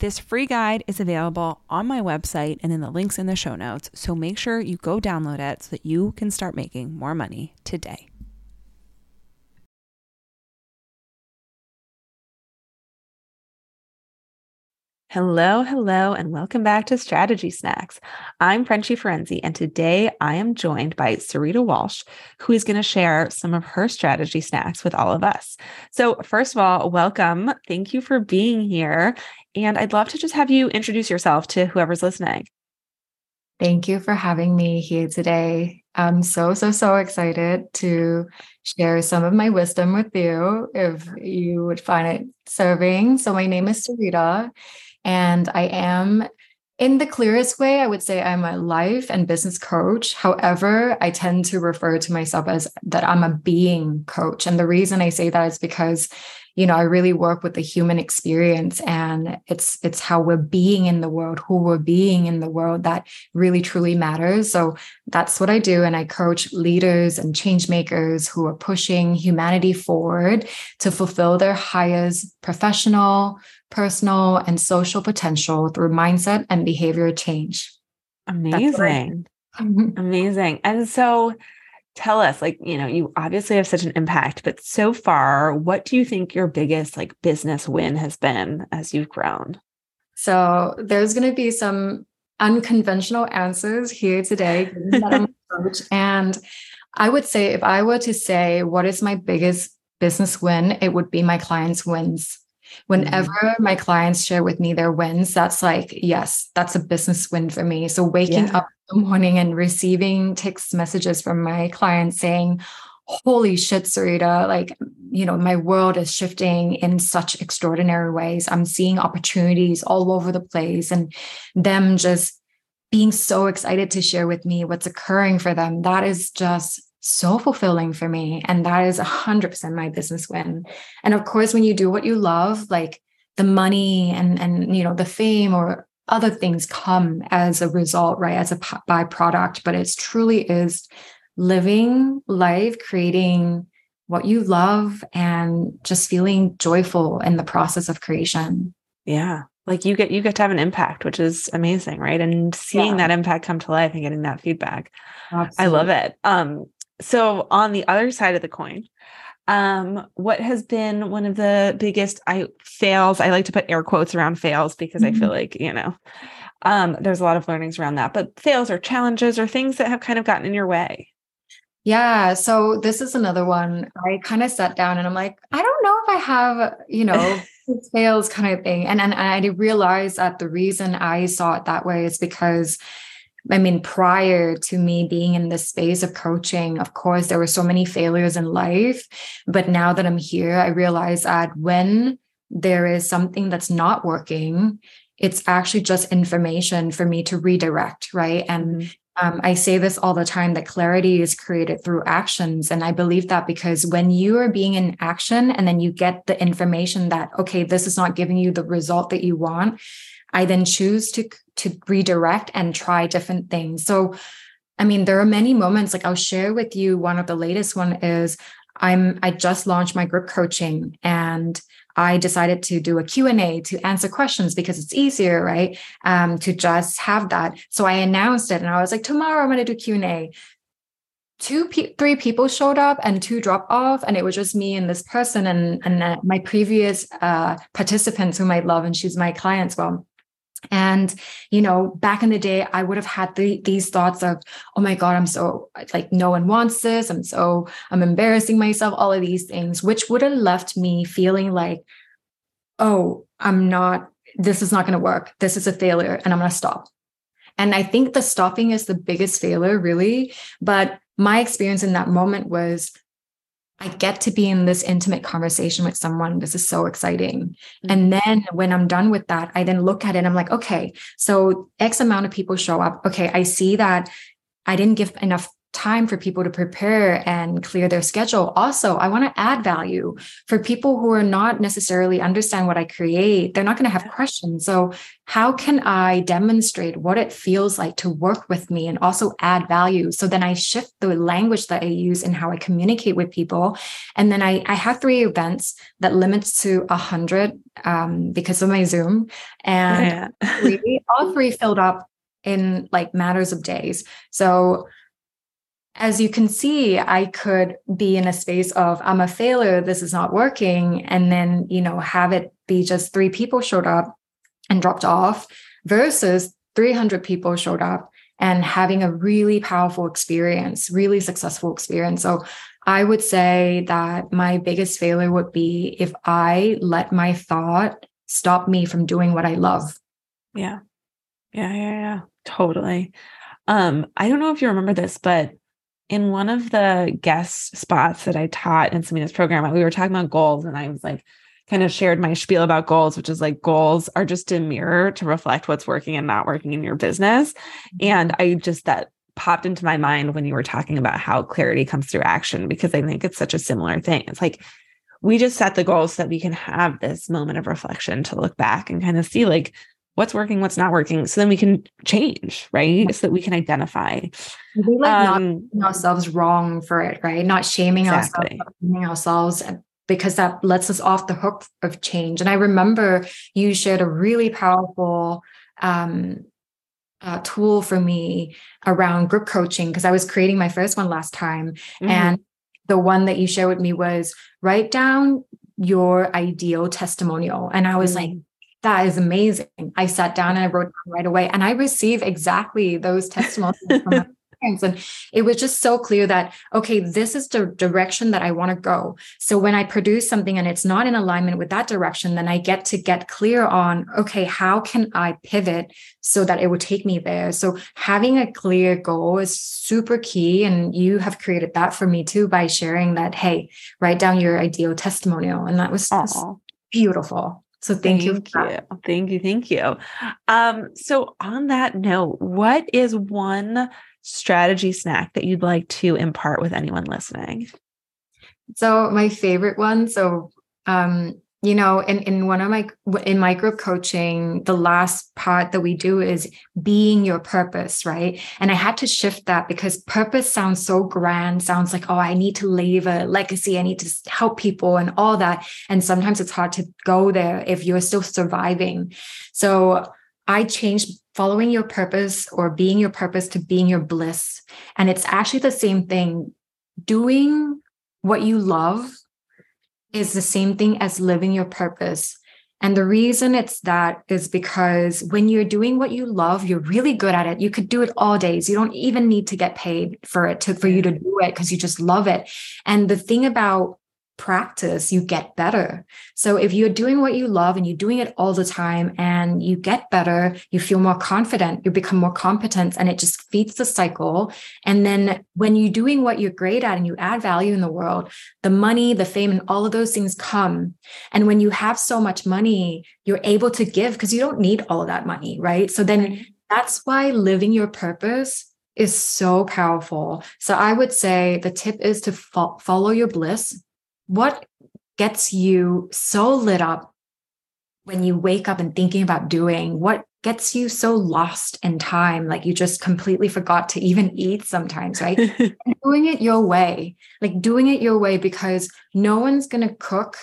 This free guide is available on my website and in the links in the show notes, so make sure you go download it so that you can start making more money today. Hello, hello, and welcome back to Strategy Snacks. I'm Frenchie Ferenczi, and today I am joined by Sarita Walsh, who is going to share some of her strategy snacks with all of us. So, first of all, welcome. Thank you for being here. And I'd love to just have you introduce yourself to whoever's listening. Thank you for having me here today. I'm so, so, so excited to share some of my wisdom with you if you would find it serving. So, my name is Sarita and I am, in the clearest way, I would say I'm a life and business coach. However, I tend to refer to myself as that I'm a being coach. And the reason I say that is because you know i really work with the human experience and it's it's how we're being in the world who we're being in the world that really truly matters so that's what i do and i coach leaders and change makers who are pushing humanity forward to fulfill their highest professional personal, and social potential through mindset and behavior change. Amazing. Amazing. And so tell us like, you know, you obviously have such an impact, but so far, what do you think your biggest like business win has been as you've grown? So there's going to be some unconventional answers here today. and I would say if I were to say what is my biggest business win, it would be my clients' wins. Whenever mm-hmm. my clients share with me their wins, that's like, yes, that's a business win for me. So waking yeah. up in the morning and receiving text messages from my clients saying, holy shit, Sarita, like, you know, my world is shifting in such extraordinary ways. I'm seeing opportunities all over the place and them just being so excited to share with me what's occurring for them. That is just so fulfilling for me. And that is 100% my business win. And of course, when you do what you love, like the money and, and, you know, the fame or other things come as a result, right? As a byproduct, but it's truly is living life, creating what you love and just feeling joyful in the process of creation. Yeah. Like you get you get to have an impact, which is amazing, right? And seeing yeah. that impact come to life and getting that feedback. Absolutely. I love it. Um, so on the other side of the coin, um, what has been one of the biggest I fails? I like to put air quotes around fails because mm-hmm. I feel mm-hmm. like, you know, um, there's a lot of learnings around that, but fails or challenges or things that have kind of gotten in your way. Yeah. So this is another one. I kind of sat down and I'm like, I don't know if I have, you know, fails kind of thing. And, and I realized that the reason I saw it that way is because I mean, prior to me being in the space of coaching, of course, there were so many failures in life. But now that I'm here, I realize that when there is something that's not working, it's actually just information for me to redirect, right? And mm-hmm. um, I say this all the time that clarity is created through actions. And I believe that because when you are being in action and then you get the information that, okay, this is not giving you the result that you want, I then choose to to redirect and try different things. So I mean there are many moments like I'll share with you one of the latest one is I'm I just launched my group coaching and I decided to do a Q&A to answer questions because it's easier, right? Um, to just have that. So I announced it and I was like, tomorrow I'm going to do Q&A. Two, pe- three people showed up and two dropped off, and it was just me and this person and and uh, my previous uh, participants whom I love, and she's my client as well. And, you know, back in the day, I would have had the, these thoughts of, oh my God, I'm so like, no one wants this. I'm so, I'm embarrassing myself, all of these things, which would have left me feeling like, oh, I'm not, this is not going to work. This is a failure and I'm going to stop. And I think the stopping is the biggest failure, really. But my experience in that moment was I get to be in this intimate conversation with someone. This is so exciting. Mm-hmm. And then when I'm done with that, I then look at it I'm like, okay, so X amount of people show up. Okay, I see that I didn't give enough time for people to prepare and clear their schedule. Also, I want to add value for people who are not necessarily understand what I create. They're not going to have questions. So, how can I demonstrate what it feels like to work with me and also add value? So then I shift the language that I use and how I communicate with people. And then I, I have three events that limits to a hundred um, because of my Zoom, and yeah. three, all three filled up in like matters of days. So as you can see, I could be in a space of I'm a failure, this is not working, and then, you know, have it be just three people showed up and dropped off versus 300 people showed up and having a really powerful experience, really successful experience. So I would say that my biggest failure would be if I let my thought stop me from doing what I love. Yeah. Yeah, yeah, yeah. Totally. Um, I don't know if you remember this, but in one of the guest spots that I taught in Samina's program, we were talking about goals, and I was like, kind of shared my spiel about goals, which is like goals are just a mirror to reflect what's working and not working in your business. Mm-hmm. And I just that popped into my mind when you were talking about how clarity comes through action, because I think it's such a similar thing. It's like we just set the goals so that we can have this moment of reflection to look back and kind of see like what's working, what's not working. So then we can change, right? So that we can identify. We like um, not ourselves wrong for it, right? Not shaming exactly. ourselves, shaming ourselves because that lets us off the hook of change. And I remember you shared a really powerful um, uh, tool for me around group coaching because I was creating my first one last time. Mm-hmm. And the one that you shared with me was write down your ideal testimonial. And I was mm-hmm. like, that is amazing. I sat down and I wrote right away, and I received exactly those testimonials from And it was just so clear that, okay, this is the direction that I want to go. So when I produce something and it's not in alignment with that direction, then I get to get clear on, okay, how can I pivot so that it will take me there? So having a clear goal is super key. And you have created that for me too by sharing that, hey, write down your ideal testimonial. And that was beautiful. So thank, thank you. you. Thank you. Thank you. Um, so on that note, what is one strategy snack that you'd like to impart with anyone listening? So my favorite one. So um, you know, in, in one of my in my group coaching, the last part that we do is being your purpose, right? And I had to shift that because purpose sounds so grand, sounds like, oh, I need to leave a legacy, I need to help people and all that. And sometimes it's hard to go there if you're still surviving. So I changed following your purpose or being your purpose to being your bliss. And it's actually the same thing. Doing what you love is the same thing as living your purpose. And the reason it's that is because when you're doing what you love, you're really good at it. You could do it all days. You don't even need to get paid for it to for you to do it because you just love it. And the thing about practice, you get better. So if you're doing what you love and you're doing it all the time and you get better, you feel more confident, you become more competent, and it just feeds the cycle. And then when you're doing what you're great at and you add value in the world, the money, the fame, and all of those things come. And when you have so much money, you're able to give because you don't need all of that money, right? So then that's why living your purpose is so powerful. So I would say the tip is to fo- follow your bliss what gets you so lit up when you wake up and thinking about doing? What gets you so lost in time like you just completely forgot to even eat sometimes right? Doing it your way like doing it your way because no one's going to cook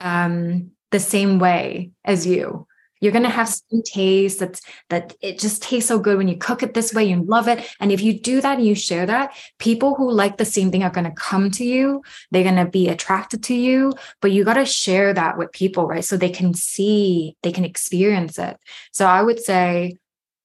um the same way as you you're going to have some taste that's that it just tastes so good when you cook it this way. You love it. And if you do that and you share that, people who like the same thing are going to come to you. They're going to be attracted to you, but you got to share that with people, right? So they can see, they can experience it. So I would say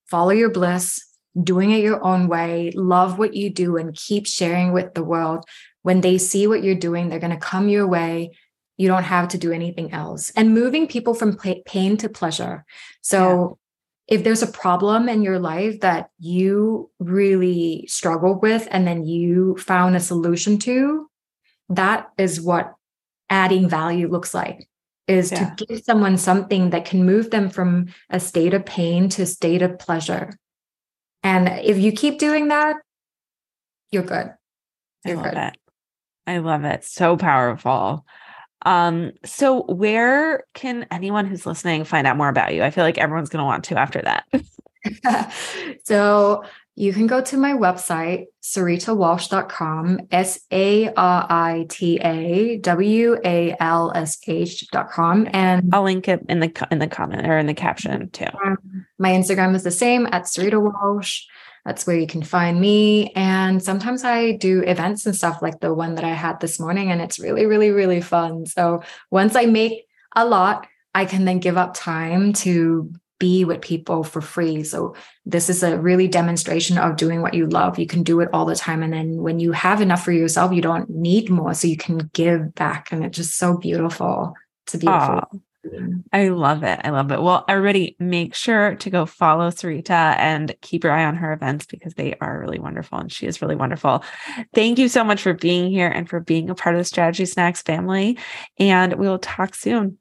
follow your bliss, doing it your own way, love what you do and keep sharing with the world. When they see what you're doing, they're going to come your way you don't have to do anything else. And moving people from pain to pleasure. So yeah. if there's a problem in your life that you really struggled with and then you found a solution to, that is what adding value looks like is yeah. to give someone something that can move them from a state of pain to a state of pleasure. And if you keep doing that, you're good. You're I love good. it. I love it. So powerful. Um, so where can anyone who's listening find out more about you? I feel like everyone's going to want to after that. so you can go to my website, saritawalsh.com, S A R I T A W A L S H.com. And I'll link it in the in the comment or in the caption too. Um, my Instagram is the same at Sarita Walsh. That's where you can find me. And sometimes I do events and stuff like the one that I had this morning, and it's really, really, really fun. So once I make a lot, I can then give up time to be with people for free. So this is a really demonstration of doing what you love. You can do it all the time. And then when you have enough for yourself, you don't need more. So you can give back. And it's just so beautiful to be. Aww. I love it. I love it. Well, everybody make sure to go follow Sarita and keep your eye on her events because they are really wonderful and she is really wonderful. Thank you so much for being here and for being a part of the Strategy Snacks family. And we will talk soon.